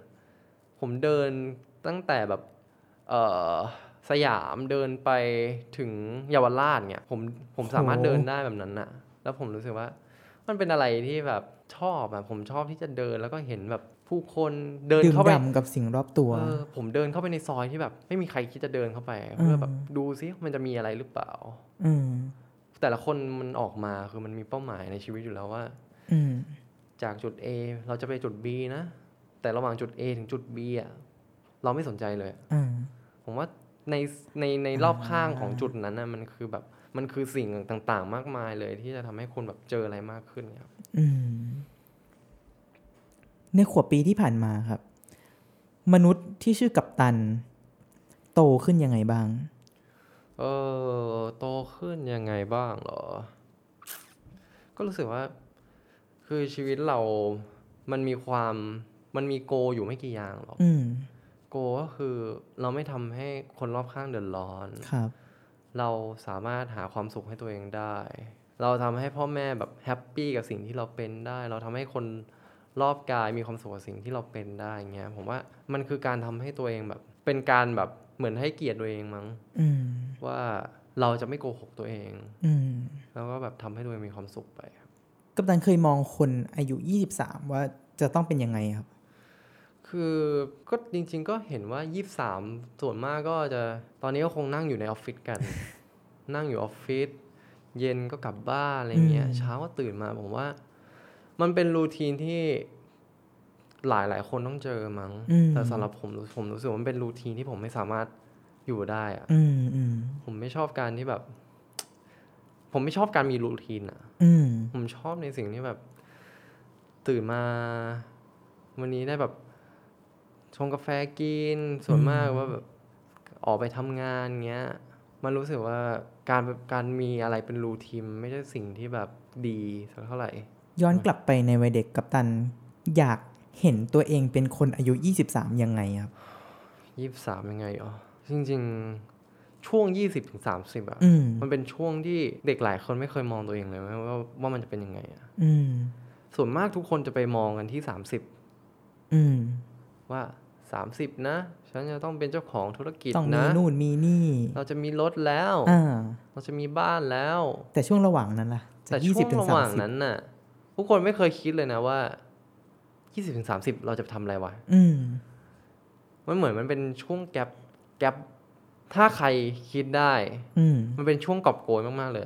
ผมเดินตั้งแต่แบบ เออ สยามเดินไปถึงเยาวราชเนี่ยผมผมสามารถโหเดินได้แบบนั้นอะแล้วผมรู้สึกว่า มันเป็นอะไรที่แบบชอบอะผมชอบที่จะเดินแล้วก็เห็นแบบผู้คนเดินดื่มเข้าไปด่ำกับสิ่งรอบตัวเออผมเดินเข้าไปในซอยที่แบบ ไม่มีใครคิดจะเดินเข้าไป เพื่อแบบอืมดูซิมันจะมีอะไรหรือเปล่า อืมแต่ละคนมันออกมาคือมันมีเป้าหมายในชีวิตอยู่แล้วว่า อืมจากจุด A เราจะไปจุด B นะ แต่ระหว่างจุด A ถึงจุด B อะเราไม่สนใจเลยอ่าผมว่า ในในในรอบข้างของจุดนั้นนะมันคือแบบมันคือสิ่งต่าง ๆ มากมายเลย ที่จะทำให้คุณแบบเจออะไรมากขึ้นครับอืมในขวบปีที่ผ่านมาครับ มนุษย์ที่ชื่อกัปตัน โตขึ้นยังไงบ้าง เออโตขึ้นยังไงบ้างเหรอ ก็รู้สึกว่า คือชีวิตเรามันมีความมันมีโกอยู่ไม่กี่อย่างหรอกอืม โกก็คือเราไม่ทำให้คนรอบข้างเดือดร้อนครับ เราสามารถหาความสุขให้ตัวเองได้ เราทำให้พ่อแม่แบบแฮปปี้กับสิ่งที่เราเป็นได้ เราทำให้คนรอบกายมีความสุขกับสิ่งที่เราเป็นได้เงี้ยผมว่ามันคือการทำให้ตัวเองแบบ เป็นการแบบเหมือนให้เกียรติตัวเองมั้งอืมว่าเราจะไม่โกหกตัวเองอืมแล้วก็แบบทำให้ตัวเองมีความสุขไปครับกัปตันเคยมองคนอายุยี่สิบสามว่าจะต้องเป็นยังไงครับ คือก็จริง ๆ ก็เห็นว่า 23 ส่วนมากก็จะตอนนี้ก็คงนั่งอยู่ในออฟฟิศกัน นั่งอยู่ออฟฟิศเย็นก็กลับบ้านอะไรเงี้ยอืมเช้าก็ตื่นมาผมว่า มันเป็นรูทีนที่หลายหลายๆคนต้องเจอมั้งอืมแต่สำหรับผมผมรู้สึกว่ามันเป็นรูทีนที่ผมไม่สามารถอยู่ได้อะอืมอืมผมไม่ชอบการที่แบบ ผมไม่ชอบการมีรูทีนอะอืมผมชอบในสิ่งที่แบบ ตื่นมา วันนี้ได้แบบ ชงกาแฟกินส่วนอืมมากว่าแบบออกไปทำงานเงี้ย มันรู้สึกว่าการการมีอะไรเป็นรูทีนไม่ใช่สิ่งที่แบบดีสักเท่าไหร่ ย้อนกลับไปในวัยเด็กกัปตัน อยากเห็นตัวเองเป็นคนอายุยี่สิบสามยังไงครับยี่สามยังไงอ๋อจริง ๆ ช่วงยี่สิบถึงสามสิบอะอืมมันเป็นช่วงที่เด็กหลายคนไม่เคยมองตัวเองเลยว่าว่าว่ามันจะเป็นยังไงอะอืมส่วนมากทุกคนจะไปมองกันที่สามสิบอืม ว่าสามสิบนะ ฉันจะต้องเป็นเจ้าของธุรกิจต้องมีนะนู่นมีนี่ เราจะมีรถแล้วอ่าเราจะมีบ้านแล้ว แต่ช่วงระหว่างนั้นล่ะแต่ยี่ช่สิวบงถึงระสาหมว่างสิบนั้นน่ะผู้คนไม่เคยคิดเลยนะว่ายี่สิบถึงสามสิบเราจะทำอะไรวะอืมมันเหมือนมันเป็นช่วงแกลบแกลบถ้าใครคิดได้อืมมันเป็นช่วงกอบโกยมาก ๆ เลย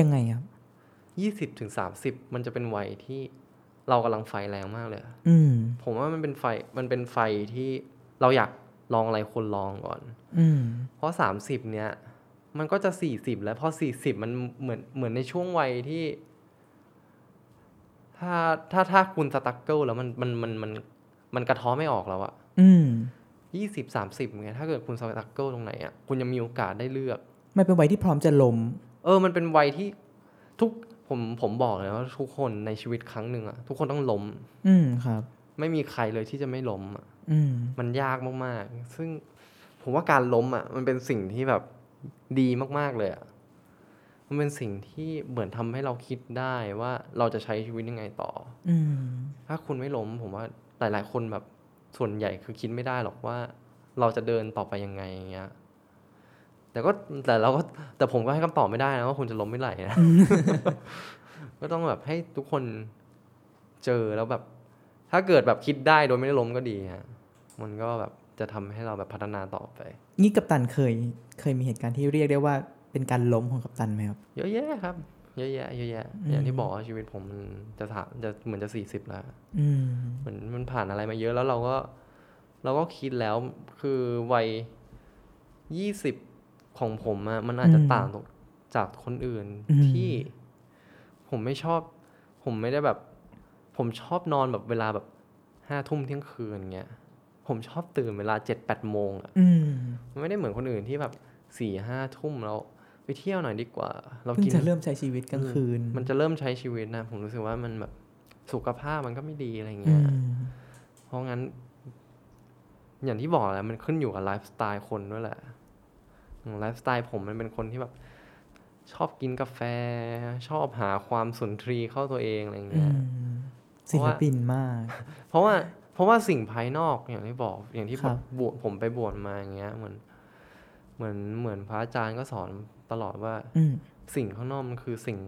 ยังไงครับยี่สิบถึงสามสิบมันจะเป็นวัยที่ เรากำลังไฟแรงมากเลยอะอืมผมว่ามันเป็นไฟมันเป็นไฟที่เราอยากลองอะไรคนลองก่อน อืมเพราะสามสิบเนี้ยมันก็จะสี่สิบแล้วพอสี่สิบมันเหมือนเหมือนในช่วงวัยที่ ถ้าถ้าถ้าคุณ struggle แล้วมันมันมันมันมันกระท้อไม่ออกแล้วอะอืมยี่สิบสามสิบเงี้ยถ้าเกิดคุณ struggle ตรงไหนอะคุณยังมีโอกาสได้เลือก มันเป็นวัยที่พร้อมจะล้มเออ มันเป็นวัยที่ทุก ผมผมบอกเลยว่าทุกคนในชีวิตครั้งหนึ่งอะทุกคนต้องล้ม อืมครับ ไม่มีใครเลยที่จะไม่ล้มอะอืมมันยากมากๆ ซึ่งผมว่าการล้มอะมันเป็นสิ่งที่แบบดีมากๆเลยอะมันเป็นสิ่งที่เหมือนทำให้เราคิดได้ว่าเราจะใช้ชีวิตยังไงต่อ อืมถ้าคุณไม่ล้ม ผมว่าหลาย ๆ คนแบบส่วนใหญ่คือคิดไม่ได้หรอกว่า เราจะเดินต่อไปยังไงอย่างเงี้ย แต่ก็แต่เราก็แต่ผมก็ให้คำตอบไม่ได้นะว่าคุณจะล้มไม่ไหร่นะก็ต้องแบบให้ทุกคนเจอแล้วแบบ ถ้าเกิดแบบคิดได้โดยไม่ได้ล้มก็ดีฮะมันก็แบบจะทำให้เราแบบพัฒนาต่อไป นี่กัปตันเคย เคยมีเหตุการณ์ที่เรียกได้ว่าเป็นการล้มของกัปตันไหมครับ เยอะแยะครับ เยอะแยะ เยอะแยะอืมอย่างที่บอกว่าชีวิตผมมันจะถามจะเหมือนจะสี่สิบแล้วอืมเหมือนมันผ่านอะไรมาเยอะแล้วเราก็ เราก็คิดแล้วคือวัยยี่สิบ ของผมอะมันอาจจะอืมต่างจากคนอื่นอืมที่ผมไม่ชอบ ผมไม่ได้แบบ ผมชอบนอนแบบเวลาแบบห้าทุ่มเที่ยงคืนเงี้ยผมชอบตื่นเวลาเจ็ดแปดโมงอะอืมมันไม่ได้เหมือนคนอื่นที่แบบสี่ห้าทุ่มแล้วไปเที่ยวหน่อยดีกว่า เราเพิ่งกินจะเริ่มใช้ชีวิตกลางคืน มันจะเริ่มใช้ชีวิตนะ ผมรู้สึกว่ามันแบบสุขภาพมันก็ไม่ดีอะไรอืเงี้ยมเพราะงั้น อย่างที่บอกแหละมันขึ้นอยู่กับไลฟ์สไตล์คนด้วยแหละ ไลฟ์สไตล์ผมมันเป็นคนที่แบบ ชอบกินกาแฟ ชอบหาความสุนทรีเข้าตัวเองอะไรอืเงี้ยมศิลปินมาก เพราะว่า เพราะว่าสิ่งภายนอกอย่างที่บอกอย่างที่ครับบวชผมไปบวชมาอย่างเงี้ยเหมือน เหมือนเหมือนพระอาจารย์ก็สอนตลอดว่าอืมสิ่งข้างนอกมันคือสิ่ง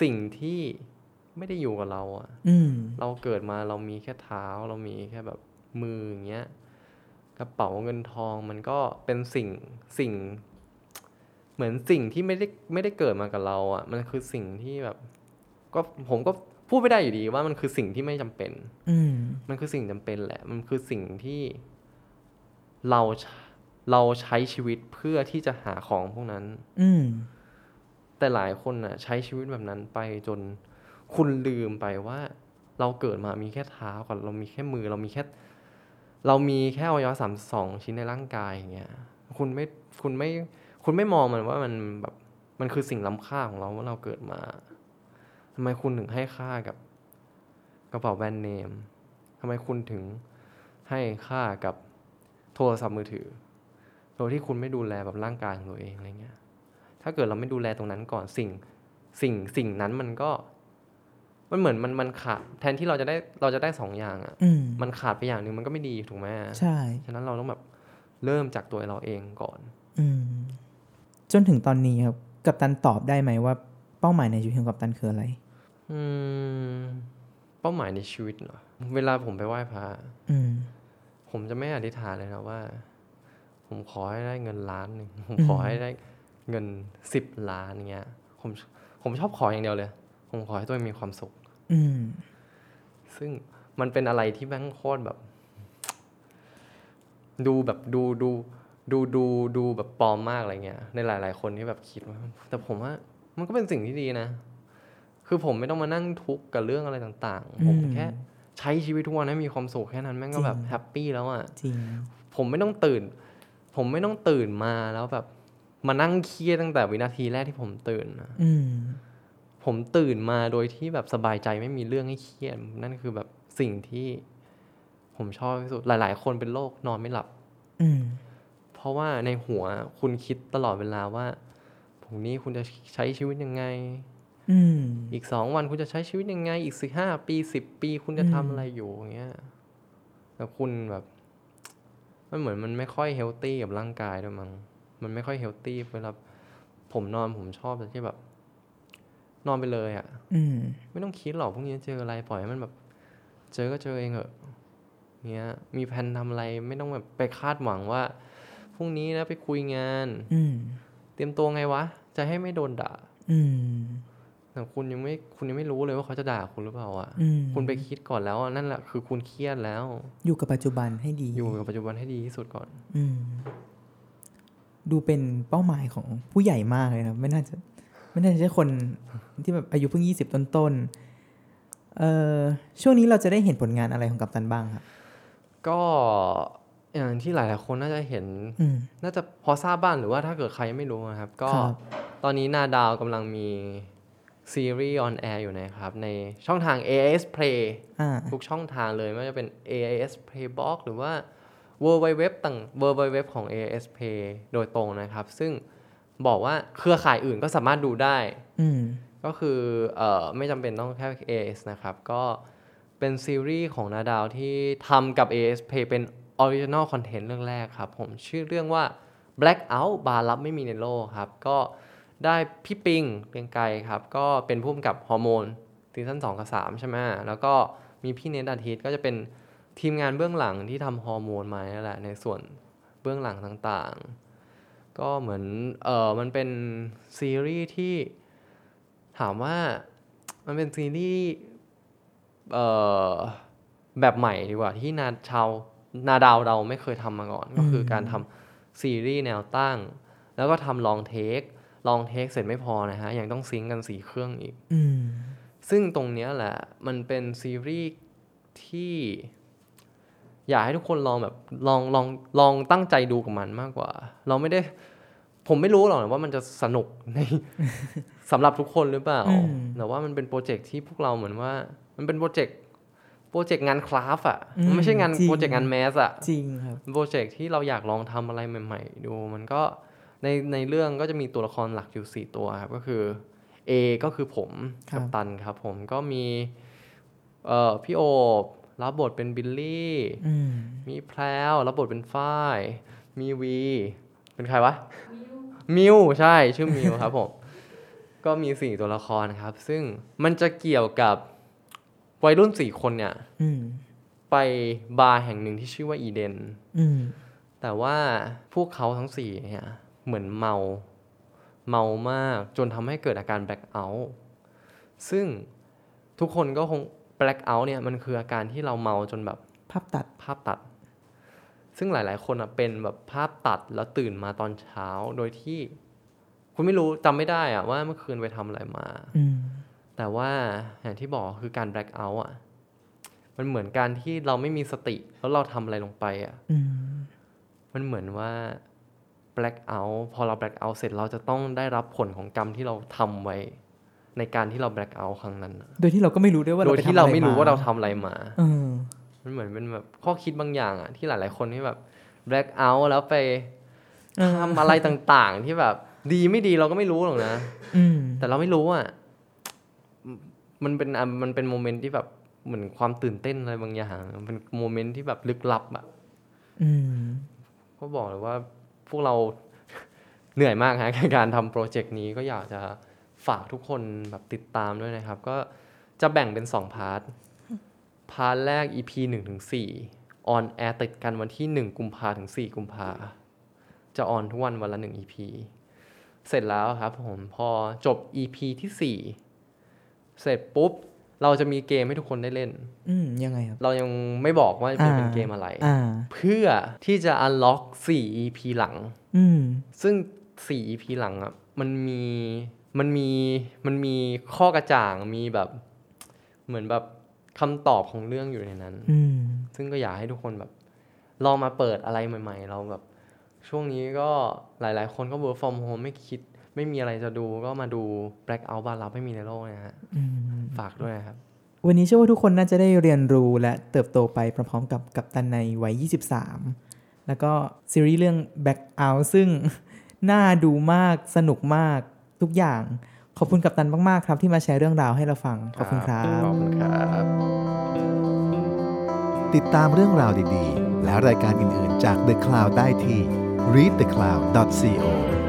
สิ่งที่ไม่ได้อยู่กับเราอะอืมเราเกิดมาเรามีแค่เท้า เรามีแค่แบบมืออย่างเงี้ยกระเป๋าเงินทองมันก็เป็นสิ่งสิ่ง เหมือนสิ่งที่ไม่ได้ไม่ได้เกิดมากับเราอะ่ะ มันคือสิ่งที่แบบ ก็ผมก็พูดไม่ได้อยู่ดีว่ามันคือสิ่งที่ไม่จำเป็น อืมมันคือสิ่งจำเป็นแหละ มันคือสิ่งที่เราใช้เราใช้ชีวิตเพื่อที่จะหาของพวกนั้น อืมแต่หลายคนน่ะ ใช้ชีวิตแบบนั้นไปจนคุณลืมไปว่า เราเกิดมามีแค่เท้ากับเรามีแค่มือ เรามีแค่ เรามีแค่อวัยวะสามสองชิ้นในร่างกายอย่างเงี้ย คุณไม่คุณไม่ คุณไม่มองมันว่ามันแบบมันคือสิ่งล้ำค่าของเราว่าเราเกิดมาทำไมคุณถึงให้ค่ากับกระเป๋าแบรนด์เนมทำไมคุณถึงให้ค่ากับโทรศัพท์มือถือ โดยที่คุณไม่ดูแลแบบร่างกายของตัวเองอะไรเงี้ย ถ้าเกิดเราไม่ดูแลตรงนั้นก่อนสิ่งสิ่งสิ่งนั้นมันก็ มันเหมือนมันมันขาดแทนที่เราจะได้เราจะได้สองอย่างอะ่ะอืมมันขาดไปอย่างหนึ่งมันก็ไม่ดีถูกไหมใช่ ฉะนั้นเราต้องแบบเริ่มจากตัวเราเองก่อน อืม จนถึงตอนนี้ครับกัปตันตอบได้ไหมว่าเป้าหมายในชีวิตของกัปตันคืออะไร อืม เป้าหมายในชีวิตเหรอ เวลาผมไปไหว้พระอืมผมจะไม่อธิษฐานเลยนะว่า ผมขอให้ได้เงินล้านหนึ่งผมอืมขอให้ได้เงินสิบล้านเงี้ย ผมผมชอบขออย่างเดียวเลย ผมขอให้ตัวเองมีความสุข อืม ซึ่งมันเป็นอะไรที่แม่งโคตรแบบ ดูแบบดูดู ดูดูดูแบบปลอมมากอะไรเงี้ยในหลาย ๆ คนที่แบบคิดว่า แต่ผมว่ามันก็เป็นสิ่งที่ดีนะ คือผมไม่ต้องมานั่งทุกข์กับเรื่องอะไรต่างๆ ผมอืมแค่ใช้ชีวิตทุกวันให้มีความสุขแค่นั้นแม่งก็แบบจริงแฮปปี้แล้วอะจริงผมไม่ต้องตื่น ผมไม่ต้องตื่นมาแล้วแบบ มานั่งเครียดตั้งแต่วินาทีแรกที่ผมตื่นนะอืมผมตื่นมาโดยที่แบบสบายใจไม่มีเรื่องให้เครียดนั่นคือแบบสิ่งที่ ผมชอบที่สุดหลาย ๆ คนเป็นโรคนอนไม่หลับ อืม เพราะว่าในหัวคุณคิดตลอดเวลาว่าพรุ่งนี้คุณจะใช้ชีวิตยังไงอืมอีกสองวันคุณจะใช้ชีวิตยังไง อีกสิห้าปีสิบปีคุณจะอืมทำอะไรอยู่อย่างเงี้ยแต่คุณแบบมันเหมือนมันไม่ค่อยเฮลตี้กับร่างกายด้วยมั้งมันไม่ค่อยเฮลตี้เวลาผมนอนผมชอบที่แบบ นอนไปเลยอะ่ะอืมไม่ต้องคิดหรอกพรุ่งนี้จะเจออะไรปล่อยให้มันแบบ เจอก็เจอเองเหอะเงี้ย มีแผนทำอะไรไม่ต้องแบบไปคาดหวังว่าพ รุ่งนี้นะไปคุยงาน อืมเตรียมตัวไงวะ จะให้ไม่โดนด่า อืมแต่คุณยังไม่คุณยังไม่รู้เลยว่าเขาจะด่าคุณหรือเปล่าอะอืมคุณไปคิดก่อนแล้วอะนั่นแหละคือคุณเครียดแล้ว อยู่กับปัจจุบันให้ดี อยู่กับปัจจุบันให้ดีที่สุดก่อน อืมดูเป็นเป้าหมายของผู้ใหญ่มากเลยนะไม่น่าจะ ไม่น่าจะใช่คนที่แบบอายุเพิ่งยี่สิบต้นๆเอ่อช่วงนี้เราจะได้เห็นผลงานอะไรของกัปตันบ้างครับก็ อย่างที่หลาย ๆ คนน่าจะเห็นอืมน่าจะพอทราบบ้างหรือว่าถ้าเกิดใครยังไม่รู้นะครับ ก็ครับตอนนี้นาดาวกำลังมีซีรีส์ on air อยู่นะครับ ในช่องทาง AIS Play อ่าทุกช่องทางเลย ไม่ว่าจะเป็น AIS Playbox หรือว่า w w w ต่าง w w w ของ AIS Play โดยตรงนะครับ ซึ่งบอกว่าเครือข่ายอื่นก็สามารถดูได้อืมก็คือเอ่อไม่จำเป็นต้องแค่ AS นะครับ ก็เป็นซีรีส์ของนาดาวที่ทำกับ AIS Play เป็น Original Content เรื่องแรกครับ ผมชื่อเรื่องว่า Blackout บาร์ลับไม่มีในโลกครับ ก็ได้พี่ปิงเกรียงไกรครับ ก็เป็นผู้กำกับฮอร์โมน season 2กับ3ใช่ไหมแล้วก็มีพี่เนทอาทิตย์ก็จะเป็นทีมงานเบื้องหลังที่ทำฮอร์โมนมานั่นแหละในส่วนเบื้องหลังต่างๆ ก็เหมือนเออมันเป็นซีรีส์ที่ถามว่ามันเป็นซีรีส์เอ่อแบบใหม่ดีกว่าที่นาชาว นาดาวเราไม่เคยทำมาก่อน ก็คือการทำซีรีส์แนวตั้ง แล้วก็ทำลองเทคลองเทคเสร็จไม่พอนะฮะ ยังต้องซิงก์กันสีเครื่องอีกอืมซึ่งตรงเนี้ยแหละ มันเป็นซีรีส์ที่อยากให้ทุกคนลองแบบลองลองลองตั้งใจดูกับมันมากกว่า เราไม่ได้ ผมไม่รู้หรอกนะว่ามันจะสนุกในสำหรับทุกคนหรือเปล่าอืมแต่ว่ามันเป็นโปรเจกต์ที่พวกเราเหมือนว่า มันเป็นโปรเจกต์ โปรเจกต์งาน craft อะมันไม่ใช่งานโปรเจกต์งาน mass อะจริงครับโปรเจกต์ที่เราอยากลองทำอะไรใหม่ ๆ ดูมันก็ในในเรื่องก็จะมีตัวละครหลักอยู่ 4 ตัวครับก็คือ A ก็คือผมครับกัปตันครับ ผมก็มีเอ่อพี่โอบรับบทเป็นบิลลี่อืมมีแพรวรับบทเป็นฝ้าย มีวี เป็นใครวะ มิวใช่ชื่อมิวครับผม ก็มีสี่ตัวละครครับ ซึ่งมันจะเกี่ยวกับ วัยรุ่นสี่คนเนี่ยอืมไปบาร์แห่งหนึ่งที่ชื่อว่าอีเดนอืมแต่ว่าพวกเขาทั้งสี่เนี่ยเหมือนเมา เมามากจนทำให้เกิดอาการแบล็ k เอาท์ซึ่งทุกคนก็คงแบล็ k เอาท์เนี่ยมันคืออาการที่เราเมาจนแบบภาพตัดภาพตัด ซึ่งหลาย ๆ คนอะเป็นแบบภาพตัดแล้วตื่นมาตอนเช้าโดยที่ คุณไม่รู้จำไม่ได้อะว่าเมื่อคืนไปทำอะไรมาอืม แต่ว่าอย่างที่บอกคือการแบล็ k เอาท์อะมันเหมือนการที่เราไม่มีสติ แล้วเราทำอะไรลงไปอะอืมมันเหมือนว่า black out พอเรา black out เสร็จเราจะต้องได้รับผลของกรรมที่เราทำไว้ ในการที่เรา black out ครั้งนั้นน่ะโดยที่เราก็ไม่รู้ด้วยว่าโดยไปที่ทำเราอะไม่รู้ว่าเราทำมอะไรมาเออมันเหมือนเป็นแบบข้อคิดบางอย่างอะที่หลาย ๆ คนที่แบบ black out แล้วไปเออทำอะไรต่าง ๆ ที่แบบ ดีไม่ดีเราก็ไม่รู้หรอกนะอืมแต่เราไม่รู้อะ มันเป็นมันเป็นโมเมนต์ที่แบบเหมือนความตื่นเต้นอะไรบางอย่างเป็นโมเมนต์ที่แบบลึกลับอะก็บอกเลยว่าพวกเราเหนื่อยมากฮะกับการทำโปรเจกต์นี้ก็อยากจะฝากทุกคนแบบติดตามด้วยนะครับ ก็จะแบ่งเป็น 2 part part แรก EP 1ถึง4 on air ติดกันวันที่ 1 กุมภาถึง 4 กุมภาจะ on ทุกวันวันละ 1 EP เสร็จแล้วครับผมพอจบ EP ที่ 4 เสร็จปุ๊บ เราจะมีเกมให้ทุกคนได้เล่น อืมยังไงครับ เรายังไม่บอกว่าจะเป็นอ่าเกมอะไรอ่าเพื่อที่จะ unlock 4 EP หลัง อืมซึ่ง 4 EP หลังอะมันมีมันมีมันมีข้อกระจ่างมีแบบเหมือนแบบคำตอบของเรื่องอยู่ในนั้น อืมซึ่งก็อยากให้ทุกคนแบบ ลองมาเปิดอะไรใหม่ ๆ เราแบบ ช่วงนี้ก็หลาย ๆ คนก็ work from home ไม่คิด ไม่มีอะไรจะดูก็มาดู Black Out บ้านเราไม่มีในโลกนะฮะอืมฝากด้วยนะครับ วันนี้เชื่อว่าทุกคนน่าจะได้เรียนรู้และเติบโตไปพร้อมๆกับกับตันในวัย 23 แล้วก็ซีรีส์เรื่อง Back Out ซึ่งน่าดูมากสนุกมากทุกอย่าง ขอบคุณกับตันมากๆครับ ที่มาแชร์เรื่องราวให้เราฟัง ขอบคุณครับขอบคุณครับ ติดตามเรื่องราวดีๆ และรายการอื่นๆจาก The Cloud ได้ที่ readthecloud.co